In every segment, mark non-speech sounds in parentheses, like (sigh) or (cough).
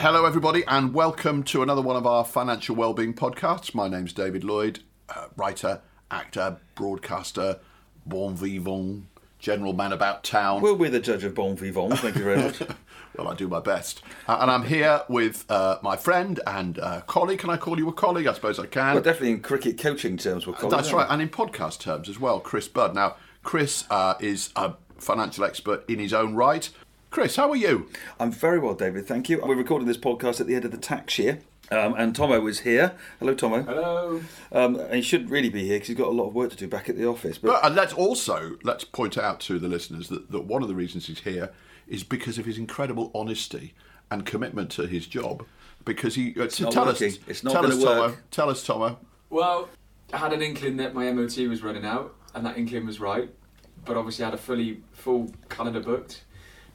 Hello, everybody, and welcome to another one of our financial wellbeing podcasts. My name's David Lloyd, uh, writer, actor, broadcaster, bon vivant, general man about town. Well, we're with the judge of bon vivant. Thank you very much. (laughs) Well, I do my best. Uh, and I'm here with uh, my friend and uh, colleague. Can I call you a colleague? I suppose I can. well, definitely in cricket coaching terms, call That's right, and in podcast terms as well, Chris Budd. Now, Chris uh, is a financial expert in his own right. Chris, how are you? I'm very well, David. Thank you. We're recording this podcast at the end of the tax year. Um, and Tommo is here. Hello, Tommo. Hello. Um, and he shouldn't really be here because he's got a lot of work to do back at the office. But, But and let's also let's point out to the listeners that, that one of the reasons he's here is because of his incredible honesty and commitment to his job. Because he uh, not tell working. us, It's not tell gonna us, Tommo, work. tell us, Tommo. Well, I had an inkling that my MOT was running out, and that inkling was right. But obviously, I had a fully full calendar booked.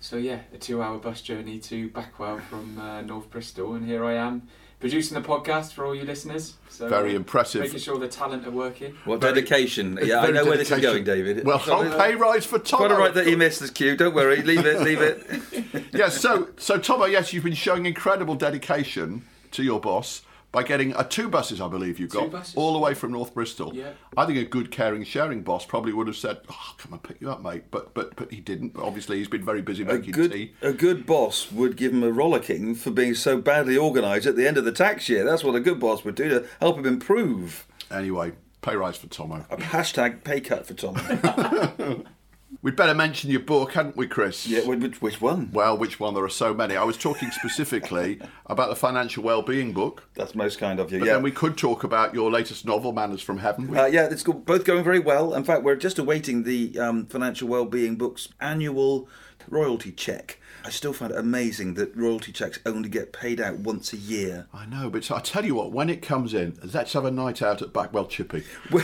So yeah, a two-hour bus journey to Backwell from uh, North Bristol, and here I am producing the podcast for all you listeners. So Very uh, impressive. Making sure the talent are working. what very- dedication. Yeah, I Very know where this is going, David. Well, Sorry, whole pay rise for Tommo. Quite all right that you missed this cue. Don't worry. Leave it. Leave it. (laughs) yeah, so so Tommo, yes, you've been showing incredible dedication to your boss by getting uh, two buses, I believe you got, buses. all the way from North Bristol. Yeah. I think a good, caring, sharing boss probably would have said, oh, "Come and pick you up, mate," but but but he didn't. Obviously, he's been very busy A making good, tea. a good boss would give him a rollicking for being so badly organised at the end of the tax year. That's what a good boss would do to help him improve. Anyway, pay rise for Tommo. A hashtag pay cut for Tom. (laughs) (laughs) We'd better mention your book, hadn't we, Chris? yeah, which, which one? Well, which one? There are so many. I was talking specifically (laughs) about the financial well-being book, That's most kind of you. but yeah. then we could talk about your latest novel, Manners from Heaven. Uh, yeah, it's both going very well. In fact, we're just awaiting the um, Financial Wellbeing Book's annual royalty check. I still find it amazing that royalty checks only get paid out once a year. I know, but I tell you what, when it comes in, let's have a night out at Backwell Chippy. (laughs)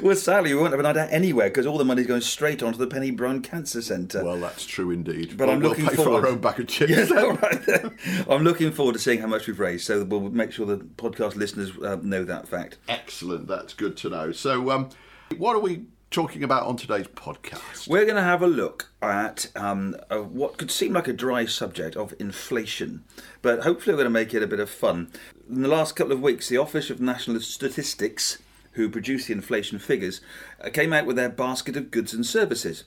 Well, sadly, we won't have a night out anywhere because all the money's going straight onto the Penny Brohn Cancer Centre. Well, that's true indeed. But I'm we'll looking pay for forward- our own bag of chips. Yes, (laughs) all right then. I'm looking forward to seeing how much we've raised, so we'll make sure the podcast listeners uh, know that fact. Excellent. That's good to know. So, um, what are we talking about on today's podcast? We're going to have a look at um, a, what could seem like a dry subject of inflation, but hopefully we're going to make it a bit of fun. In the last couple of weeks, the Office of National Statistics, who produce the inflation figures, uh, came out with their basket of goods and services,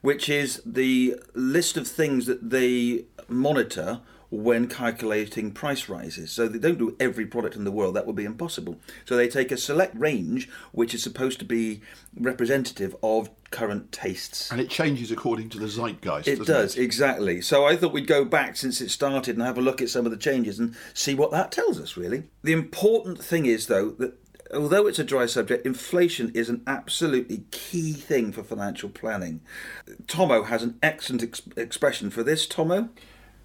which is the list of things that they monitor when calculating price rises. So they don't do every product in the world, that would be impossible. So they take a select range which is supposed to be representative of current tastes. And it changes according to the zeitgeist. It does, exactly. So I thought we'd go back since it started and have a look at some of the changes and see what that tells us, really. The important thing is, though, that although it's a dry subject, inflation is an absolutely key thing for financial planning. Tommo has an excellent ex- expression for this, Tommo.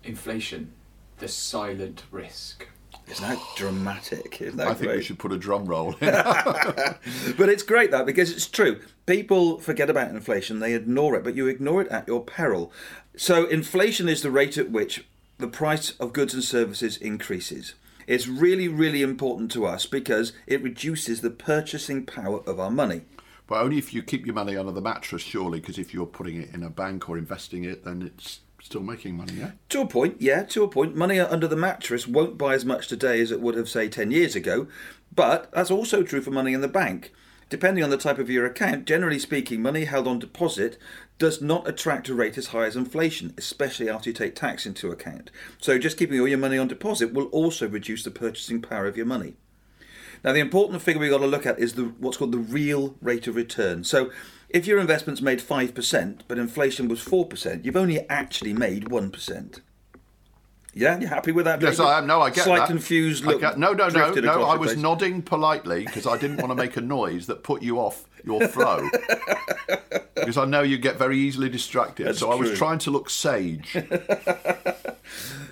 Inflation, the silent risk. Isn't that dramatic? Isn't that I think great? we should put a drum roll in. (laughs) (laughs) But it's great that because it's true. People forget about inflation, they ignore it, but you ignore it at your peril. So, inflation is the rate at which the price of goods and services increases. It's really, really important to us because it reduces the purchasing power of our money. but only if you keep your money under the mattress, surely, because if you're putting it in a bank or investing it, then it's still making money, yeah? To a point, yeah, to a point. Money under the mattress won't buy as much today as it would have, say, 10 years ago, but that's also true for money in the bank. Depending on the type of your account, generally speaking, money held on deposit does not attract a rate as high as inflation, especially after you take tax into account. So just keeping all your money on deposit will also reduce the purchasing power of your money. Now, the important figure we've got to look at is the what's called the real rate of return. So, if your investment's made 5%, but inflation was 4%, you've only actually made 1%. Yeah, you happy with that? Yes, David? I am. No, I get Slight that. confused look. get- no, no, no, no. I was nodding politely because I didn't want to make a noise that put you off your flow. (laughs) because I know you get very easily distracted. That's so I was trying to look sage. (laughs)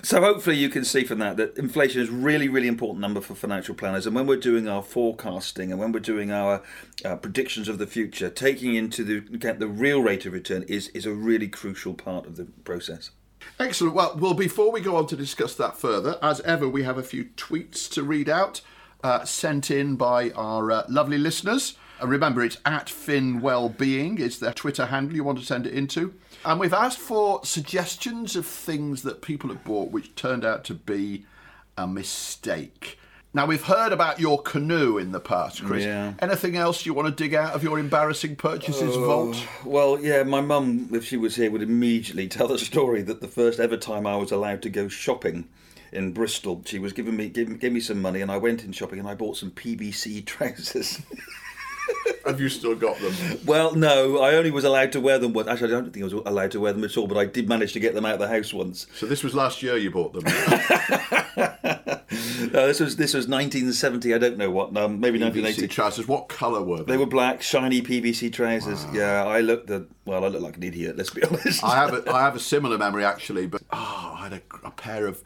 So hopefully you can see from that that inflation is really, really important number for financial planners. And when we're doing our forecasting and when we're doing our uh, predictions of the future, taking into the account the real rate of return is is a really crucial part of the process. Excellent. Well, well, before we go on to discuss that further, as ever, we have a few tweets to read out uh, sent in by our uh, lovely listeners. And remember, it's at FinWellbeing is their Twitter handle you want to send it into. And we've asked for suggestions of things that people have bought which turned out to be a mistake. Now, we've heard about your canoe in the past, Chris. Yeah. Anything else you want to dig out of your embarrassing purchases oh, vault? Well, yeah, my mum, if she was here, would immediately tell the story that the first ever time I was allowed to go shopping in Bristol, she was giving me gave me some money, and I went in shopping and I bought some PVC trousers. (laughs) Have you still got them? well, no, I only was allowed to wear them once. Actually, I don't think I was allowed to wear them at all, but I did manage to get them out of the house once. So this was last year you bought them. (laughs) No, this was this was 1970. I don't know what. Um, maybe PVC 1980. trousers. What colour were they? They were black, shiny PVC trousers. Yeah, I looked the well. I looked like an idiot. Let's be (laughs) honest. I have a, I have a similar memory actually, but oh, I had a, a pair of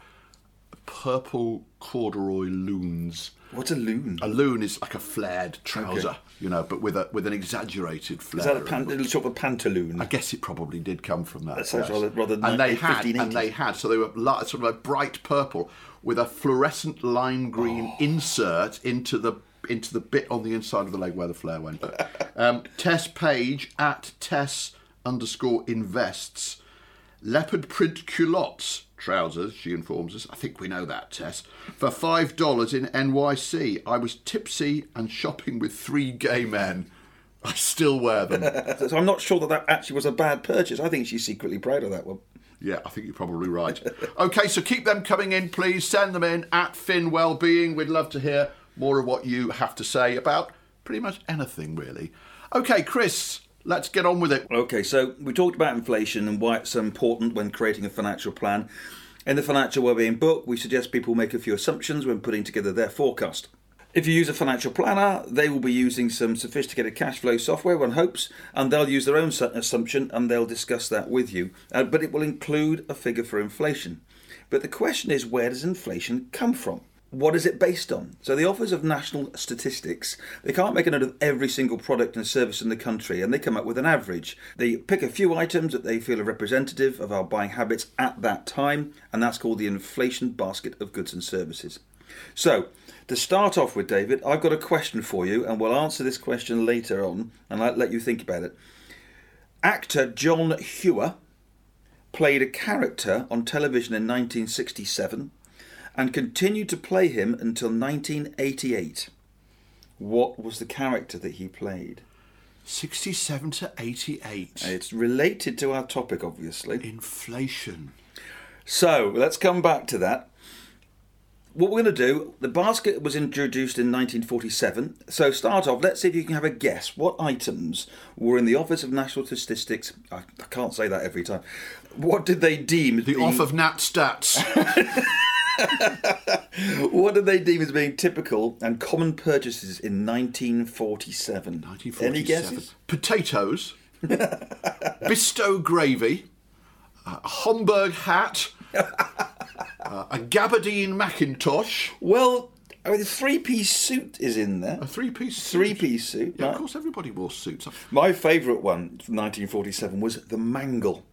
purple corduroy loons. What's a loon? A loon is like a flared trouser, Okay. you know, but with a with an exaggerated flare. Is that a pan- little sort of a pantaloon? I guess it probably did come from that. That sounds rather- rather and they had, 1580s. and they had, so they were sort of a bright purple with a fluorescent lime green Oh. insert into the into the bit on the inside of the leg where the flare went. (laughs) um, Tess Page at Tess underscore invests leopard print culottes trousers. She informs us. I think we know that Tess for five dollars in NYC. I was tipsy and shopping with three gay men. I still wear them. (laughs) So I'm not sure that that actually was a bad purchase. I think she's secretly proud of that one. Yeah, I think you're probably right. okay, so keep them coming in, please. Send them in at FinWellbeing. We'd love to hear more of what you have to say about pretty much anything, really. Okay, Chris, let's get on with it. Okay, so we talked about inflation and why it's so important when creating a financial plan. In the Financial Wellbeing book, we suggest people make a few assumptions when putting together their forecast. If you use a financial planner, they will be using some sophisticated cash flow software, one hopes, and they'll use their own su- assumption and they'll discuss that with you. Uh, but it will include a figure for inflation. But the question is, where does inflation come from? What is it based on? So the Office of National Statistics, they can't make a note of every single product and service in the country and they come up with an average. They pick a few items that they feel are representative of our buying habits at that time and that's called the inflation basket of goods and services. So, to start off with, David, I've got a question for you, and we'll answer this question later on, and I'll let you think about it. Actor John Hewer played a character on television in 1967 and continued to play him until 1988. What was the character that he played? 67 to 88. It's related to our topic, obviously. Inflation. So let's come back to that. What we're going to do, the basket was introduced in 1947. So start off, let's see if you can have a guess. What items were in the Office of National Statistics? I, I can't say that every time. What did they deem The off of Nat Stats. (laughs) (laughs) What did they deem as being typical and common purchases in 1947? 1947. Any guesses? Potatoes. (laughs) Bisto gravy. A Homburg hat. (laughs) uh, a gabardine Macintosh. Well, I mean, the three-piece suit is in there. A three piece Three-piece suit. Yeah, right? of course, everybody wore suits. My favourite one from 1947 was the mangle.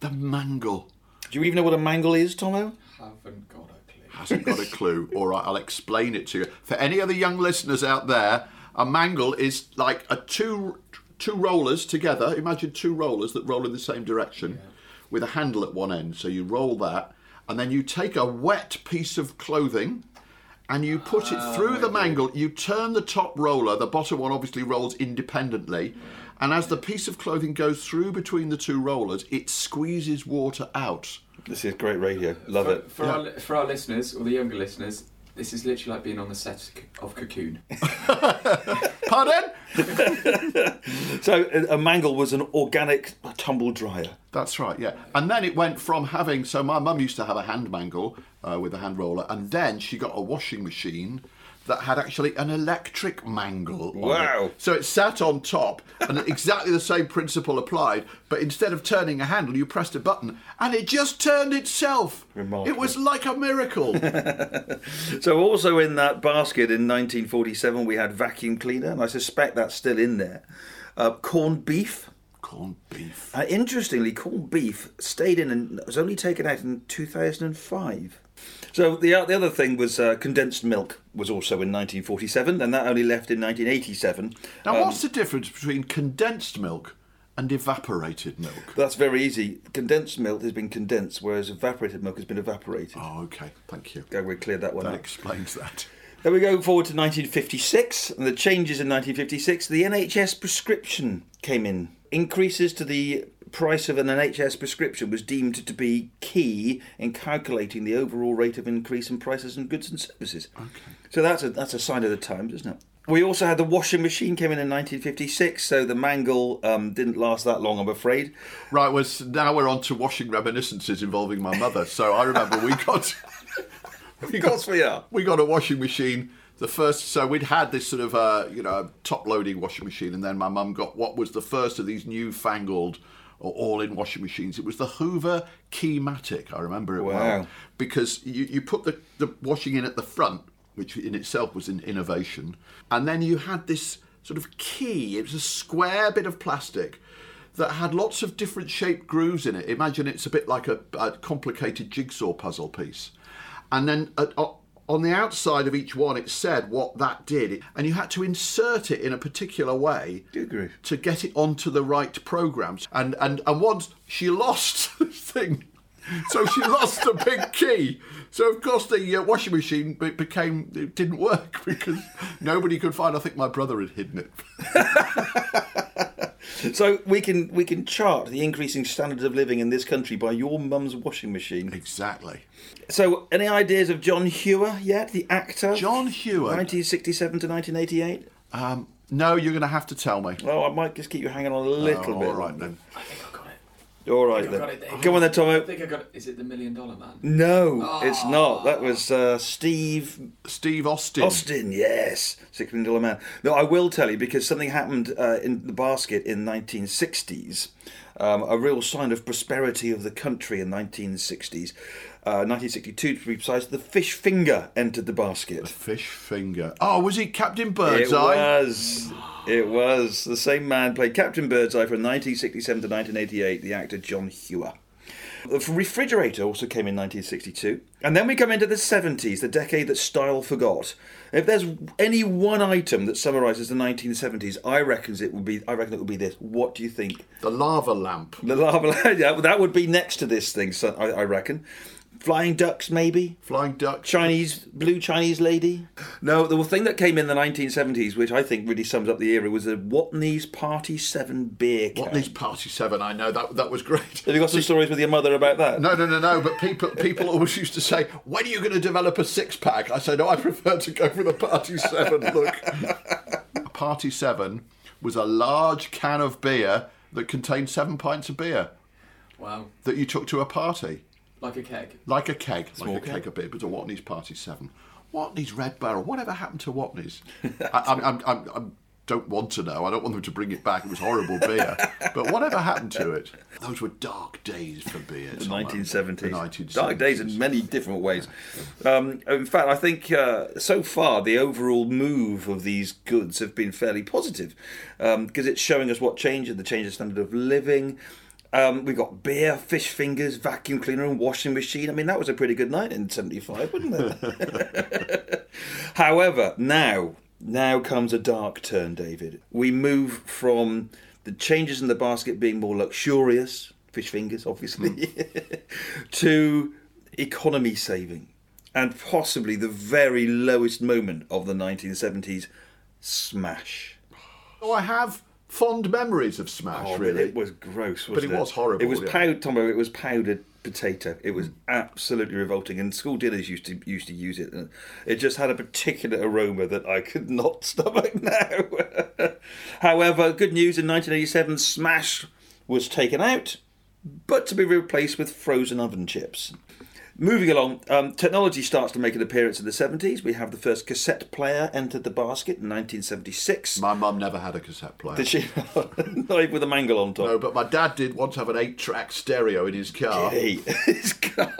The mangle. Do you even know what a mangle is, Tommo? Haven't got a clue. Hasn't got a clue. (laughs) All right, I'll explain it to you. For any other young listeners out there, a mangle is like a two two rollers together. Imagine two rollers that roll in the same direction with a handle at one end. So you roll that, and then you take a wet piece of clothing and you put it ah, through the mangle. You turn the top roller, the bottom one obviously rolls independently. And as the piece of clothing goes through between the two rollers, it squeezes water out. This is great radio. Love For, it. for, our, for our listeners, or the younger listeners, this is literally like being on the set of Cocoon. (laughs) Pardon? (laughs) So a a mangle was an organic tumble dryer. That's right, yeah. And then it went from having. So my mum used to have a hand mangle uh, with a hand roller, and then she got a washing machine that had actually an electric mangle. on it. Wow. So it sat on top, and exactly the same principle applied, but instead of turning a handle, you pressed a button, and it just turned itself. Remarkable. It was like a miracle. (laughs) So also in that basket in 1947 we had vacuum cleaner, and I suspect that's still in there. Uh, corned beef. Corned beef. Uh, interestingly, corned beef stayed in and was only taken out in 2005. So the the other thing was uh, condensed milk was also in 1947, and that only left in 1987. Now, Um, what's the difference between condensed milk and evaporated milk? That's very easy. Condensed milk has been condensed, whereas evaporated milk has been evaporated. Oh, okay. Thank you. Go, we cleared that one That up. explains that. Then we go forward to 1956, and the changes in 1956. The NHS prescription came in. Increases to the price of an NHS prescription was deemed to be key in calculating the overall rate of increase in prices and goods and services. Okay. So that's a that's a sign of the times, isn't it? We also had the washing machine came in in 1956, so the mangle um, didn't last that long, I'm afraid. Right, was now we're on to washing reminiscences involving my mother. (laughs) So I remember we got we (laughs) Of course we are. we got a washing machine. The first, so we'd had this sort of uh, you know top loading washing machine, and then my mum got what was the first of these newfangled or all-in washing machines. It was the Hoover Keymatic. I remember it Wow. well because you, you put the, the washing in at the front, which in itself was an innovation, and then you had this sort of key. It was a square bit of plastic that had lots of different shaped grooves in it. Imagine it's a bit like a, a complicated jigsaw puzzle piece. And then at, on the outside of each one, it said what that did. And you had to insert it in a particular way to get it onto the right programs. And, and, and once she lost (laughs) the thing. So she lost the big key. So of course the uh, washing machine be- became it didn't work (laughs) because nobody could find. I think my brother had hidden it. (laughs) So we can we can chart the increasing standards of living in this country by your mum's washing machine. Exactly. So, any ideas of John Hewer yet, the actor? John Hewer. 1967 to 1988. Um, no, you're going to have to tell me. Oh, I might just keep you hanging on a little Oh, bit. all right then. I think I got it. All right I think I got it, then. David. Come on then, Tommo. I think I got it. Is it the Million Dollar Man? No, it's not. That was uh, Steve Steve Austin. Austin. Yes, Six Million Dollar Man. No, I will tell you because something happened uh, in the basket in 1960s. Um, a real sign of prosperity of the country in 1960s. Uh, 1962 to be precise, the fish finger entered the basket. The fish finger. Oh, was he Captain Birdseye? It was. It was. The same man played Captain Birdseye from 1967 to 1988, the actor John Hewer. The refrigerator also came in 1962. And then we come into the 70s, the decade that style forgot. If there's any one item that summarises the 1970s, I reckon it would be I reckon it would be this. What do you think? The lava lamp. The lava (laughs) lamp. yeah, that would be next to this thing, so I, I reckon. Flying ducks maybe? Flying duck. Chinese blue Chinese lady. No, the thing that came in the 1970s, which I think really sums up the era, was the Watney's Party Seven beer can. Watney's Party Seven. I know that that was great. Have you got some stories with your mother about that? No, no, no, no. But people people always used to say, "When are you going to develop a six pack?" I said, "No, I prefer to go for the Party Seven look." Party Seven was a large can of beer that contained seven pints of beer Wow. that you took to a party, Like a keg. like a keg, like a keg. keg of beer. But a Watney's Party Seven, Watney's Red Barrel. Whatever happened to Watney's? (laughs) I, I'm, I'm, I'm, I'm don't want to know. I don't want them to bring it back. It was horrible beer. but whatever happened to it? Those were dark days for beer. The Tom. 1970s. The 1970s. Dark days in many different ways. Um, in fact, I think uh, so far the overall move of these goods have been fairly positive because it's showing us what changed, the change of standard of living. Um, we got beer, fish fingers, vacuum cleaner, and washing machine. I mean, that was a pretty good night in '75, wasn't it? (laughs) However, now, now comes a dark turn, David. We move from the changes in the basket being more luxurious, fish fingers, obviously, (laughs) to economy saving, and possibly the very lowest moment of the 1970s smash. Oh, I have fond memories of Smash. Oh, really, It was gross, But wasn't it it? was horrible, It was yeah. powdered, Tommo, it was powdered potato. It was absolutely revolting, and school dinners used to used to use it. And it just had a particular aroma that I could not (laughs) stomach now. (laughs) However, good news in 1987, Smash was taken out, but to be replaced with frozen oven chips. Moving along, um, technology starts to make an appearance in the 70s. We have the first cassette player entered the basket in 1976. my mum never had a cassette player. Did she? (laughs) Not even with a mangle on top. No, but my dad did once have an eight-track stereo in his car. Hey, (laughs) his car.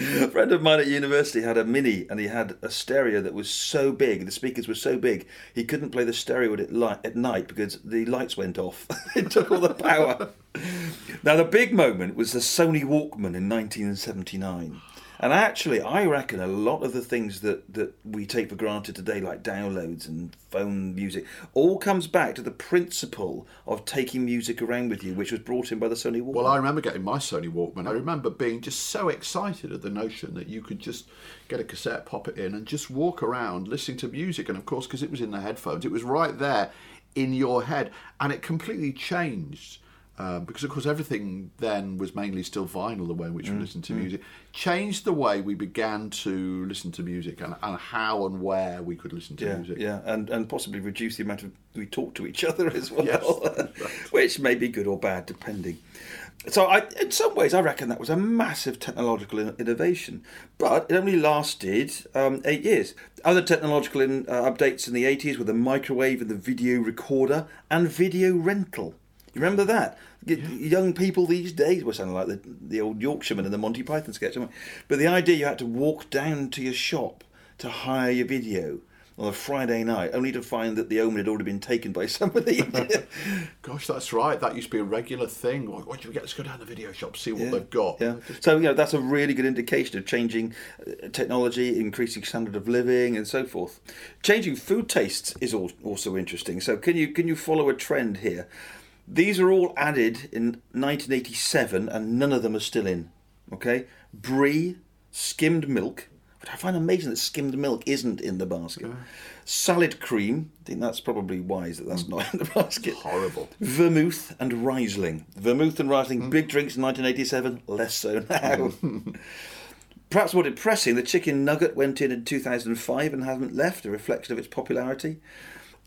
A (laughs) friend of mine at university had a mini, and he had a stereo that was so big. The speakers were so big he couldn't play the stereo at light at night because the lights went off. (laughs) it took all the power. (laughs) now the big moment was the Sony Walkman in 1979. And actually, I reckon a lot of the things that, that we take for granted today, like downloads and phone music, all comes back to the principle of taking music around with you, which was brought in by the Sony Walkman. Well, I remember getting my Sony Walkman. I remember being just so excited at the notion that you could just get a cassette, pop it in, and just walk around listening to music. And of course, because it was in the headphones, it was right there in your head, and it completely changed. Um, because of course everything then was mainly still vinyl the way in which we listened to music changed the way we began to listen to music and, and how and where we could listen to yeah, music yeah, and and possibly reduce the amount of we talk to each (laughs) other as well, Yes. (laughs) which may be good or bad depending. So, I, in some ways, I reckon that was a massive technological in- innovation, but it only lasted um, eight years. Other technological in, uh, updates in the eighties were the microwave and the video recorder and video rental. You remember that? Y- Young people these days were sounding like the, the old Yorkshireman in the Monty Python sketch. But the idea you had to walk down to your shop to hire your video on a Friday night, only to find that the omen had already been taken by (laughs) somebody. (laughs) gosh that's right that used to be a regular thing Why, what do we get let's go down to the video shop see what they've got Yeah. So you know that's a really good indication of changing uh, technology, increasing standard of living, and so forth. Changing food tastes is also interesting. So can you can you follow a trend here? These are all added in 1987, and none of them are still in. Okay, brie, skimmed milk. Which I find amazing that skimmed milk isn't in the basket. Salad cream. I think that's probably wise that that's mm. not in the (laughs) basket. horrible Vermouth and Riesling. Vermouth and Riesling, mm. big drinks in 1987, less so now. Mm. (laughs) Perhaps more depressing, the chicken nugget went in in 2005 and hasn't left, a reflection of its popularity.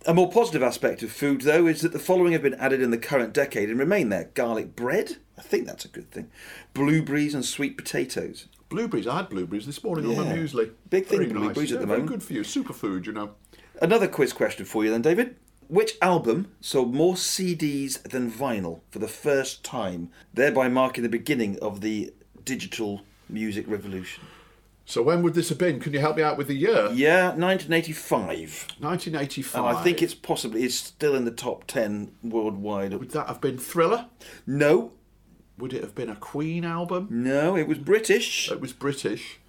A more positive aspect of food, though, is that the following have been added in the current decade and remain there garlic bread, I think that's a good thing, blueberries and sweet potatoes. Blueberries. I had blueberries this morning on my Yeah. muesli. Big thing, Very blueberries at the very moment. good for you. Superfood, you know. Another quiz question for you then, David. Which album sold more CDs than vinyl for the first time, thereby marking the beginning of the digital music revolution? So when would this have been? Can you help me out with the year? Yeah, 1985. 1985. And I think it's possibly it's still in the top 10 worldwide. Would that have been Thriller? No, Would it have been a Queen album? no, it was British. It was British.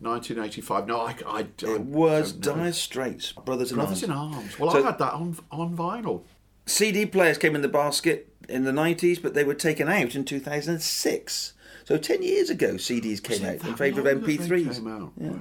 1985. No, I, I don't. It was. Dire Straits, Brothers in Brothers Arms. in Arms. Well, So- I had that on on vinyl. CD players came in the basket in the 90s, but they were taken out in 2006. So 10 years ago, CDs came out in favour of long that they MP3s. came out. Wow.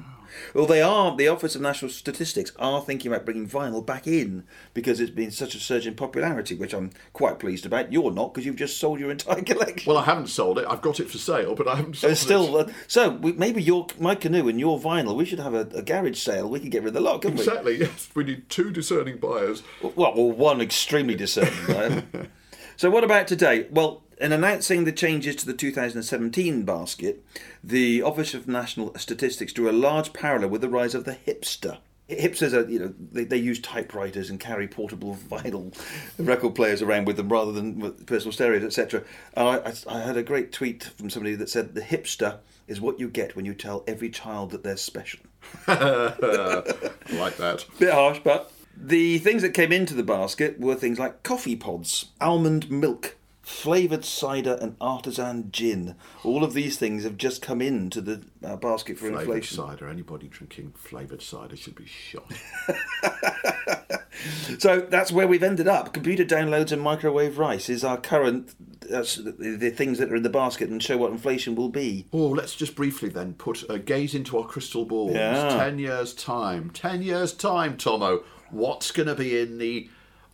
Well, they are. The Office of National Statistics are thinking about bringing vinyl back in because it's been such a surge in popularity, which I'm quite pleased about. You're not because you've just sold your entire (laughs) collection. Well, I haven't sold it. I've got it for sale, but I haven't sold It's still it. uh, so. We, maybe your my canoe and your vinyl. We should have a, a garage sale. We could get rid of the lot, couldn't Exactly. Yes, we need two discerning buyers. Well, well, one extremely discerning. buyer. (laughs) so, what about today? Well, in announcing the changes to the 2017 basket, the Office of National Statistics drew a large parallel with the rise of the hipster. Hipsters are, you know, they, they use typewriters and carry portable (laughs) vinyl record players around with them rather than personal stereos, etc. And I, I, I had a great tweet from somebody that said the hipster is what you get when you tell every child that they're special. (laughs) (laughs) I like that. Bit harsh, but the things that came into the basket were things like coffee pods, almond milk, flavoured cider, and artisan gin. All of these things have just come into the uh, basket for inflation. Flavoured inflation. cider. Anybody drinking flavoured cider should be shot. (laughs) So that's where we've ended up. Computer downloads and microwave rice is our current uh, the things that are in the basket and show what inflation will be. Oh, let's just briefly then put a gaze into our crystal balls. Yeah. Ten years' time. Ten years' time, Tommo. What's going to be in the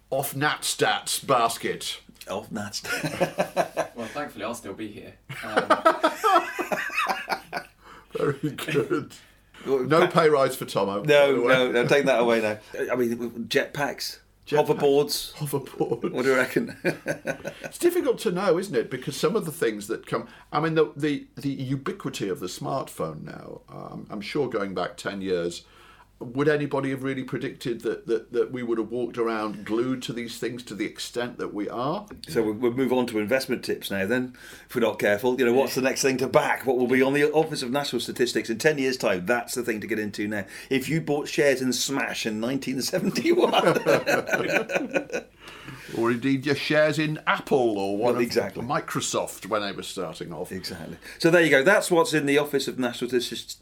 off nat stats basket? Oh, that's (laughs) Well, thankfully, I'll still be here. (laughs) Um, Very good. No pay rise for Tommo. no, no, no, take that away now. I mean, jetpacks, Jetpack. hoverboards. Hoverboard. What do you reckon? (laughs) It's difficult to know, isn't it? Because some of the things that come, I mean, the the, the ubiquity of the smartphone now. Um, I'm sure going back ten years, would anybody have really predicted that, that that we would have walked around glued to these things to the extent that we are? So we'll, we'll move on to investment tips now. Then, if we're not careful, you know, what's the next thing to back? What will be on the Office of National Statistics in ten years' time? That's the thing to get into now. If you bought shares in Smash in 1971, (laughs) or indeed your shares in Apple or one Well, exactly. Microsoft when they were starting off. Exactly. So there you go. That's what's in the Office of National Statis-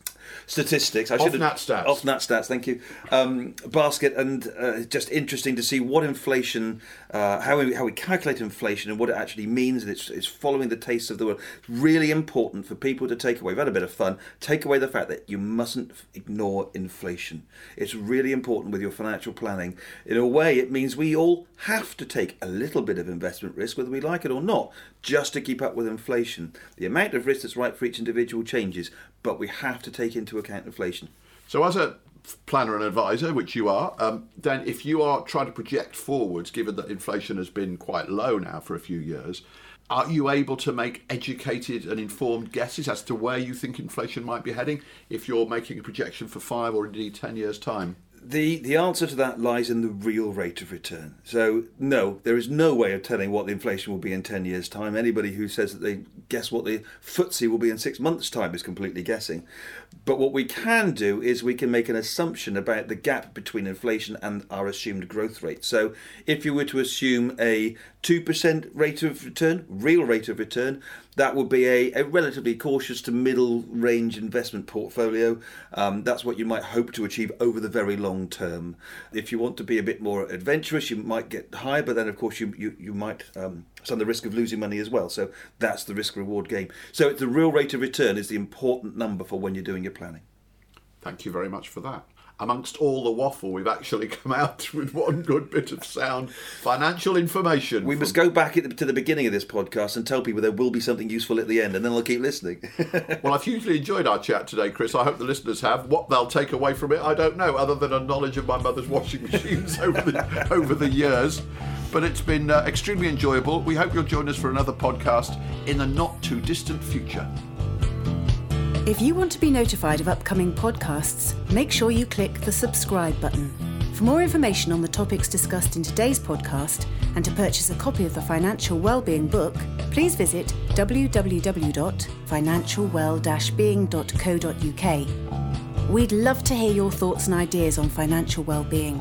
Statistics. I Off should have- Nat Stats. Off Nat Stats. Thank you. Um, basket and uh, just interesting to see what inflation, uh, how we, how we calculate inflation and what it actually means. And it's it's following the tastes of the world. It's really important for people to take away. We've had a bit of fun. Take away the fact that you mustn't ignore inflation. It's really important with your financial planning. In a way, it means we all have to take a little bit of investment risk, whether we like it or not, just to keep up with inflation. The amount of risk that's right for each individual changes, but we have to take into account inflation. So, as a planner and advisor, which you are, um, then if you are trying to project forwards, given that inflation has been quite low now for a few years, are you able to make educated and informed guesses as to where you think inflation might be heading if you're making a projection for five or indeed ten years' time? The the answer to that lies in the real rate of return. So no, there is no way of telling what the inflation will be in ten years' time. Anybody who says that they guess what the FTSE will be in six months' time is completely guessing. But what we can do is we can make an assumption about the gap between inflation and our assumed growth rate. So if you were to assume a two percent rate of return, real rate of return, that would be a, a relatively cautious to middle range investment portfolio. Um, that's what you might hope to achieve over the very long term. If you want to be a bit more adventurous, you might get higher, but then of course you you, you might um, stand the risk of losing money as well. So that's the risk reward game. So the real rate of return is the important number for when you're doing your planning. Thank you very much for that. Amongst all the waffle, we've actually (laughs) come out (laughs) with one good bit of sound financial information. We from- must go back the- to the beginning of this podcast and tell people there will be something useful at the end, and then they'll keep listening. (laughs) Well, I've hugely enjoyed our chat today, Chris. I hope the listeners have. What they'll take away from it, I don't know, other than a knowledge of my mother's washing machines over the over the years. But it's been uh, extremely enjoyable. We hope you'll join us for another podcast in the not too distant future. If you want to be notified of upcoming podcasts, make sure you click the subscribe button. For more information on the topics discussed in today's podcast and to purchase a copy of the Financial Wellbeing book, please visit www.financialwell-being.co.uk. We'd love to hear your thoughts and ideas on financial well-being.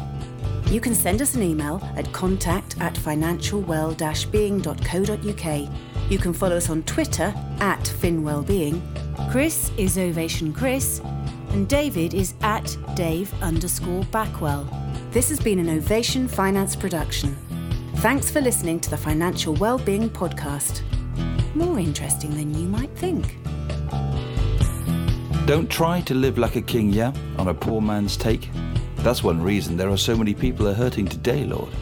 You can send us an email at contact at financialwell-being.co.uk. You can follow us on Twitter at FinWellbeing. Chris is Ovation Chris, and David is at Dave underscore Backwell. This has been an Ovation Finance production. Thanks for listening to the Financial Wellbeing Podcast. More interesting than you might think. Don't try to live like a king, yeah, on a poor man's take. That's one reason there are so many people are hurting today, Lord.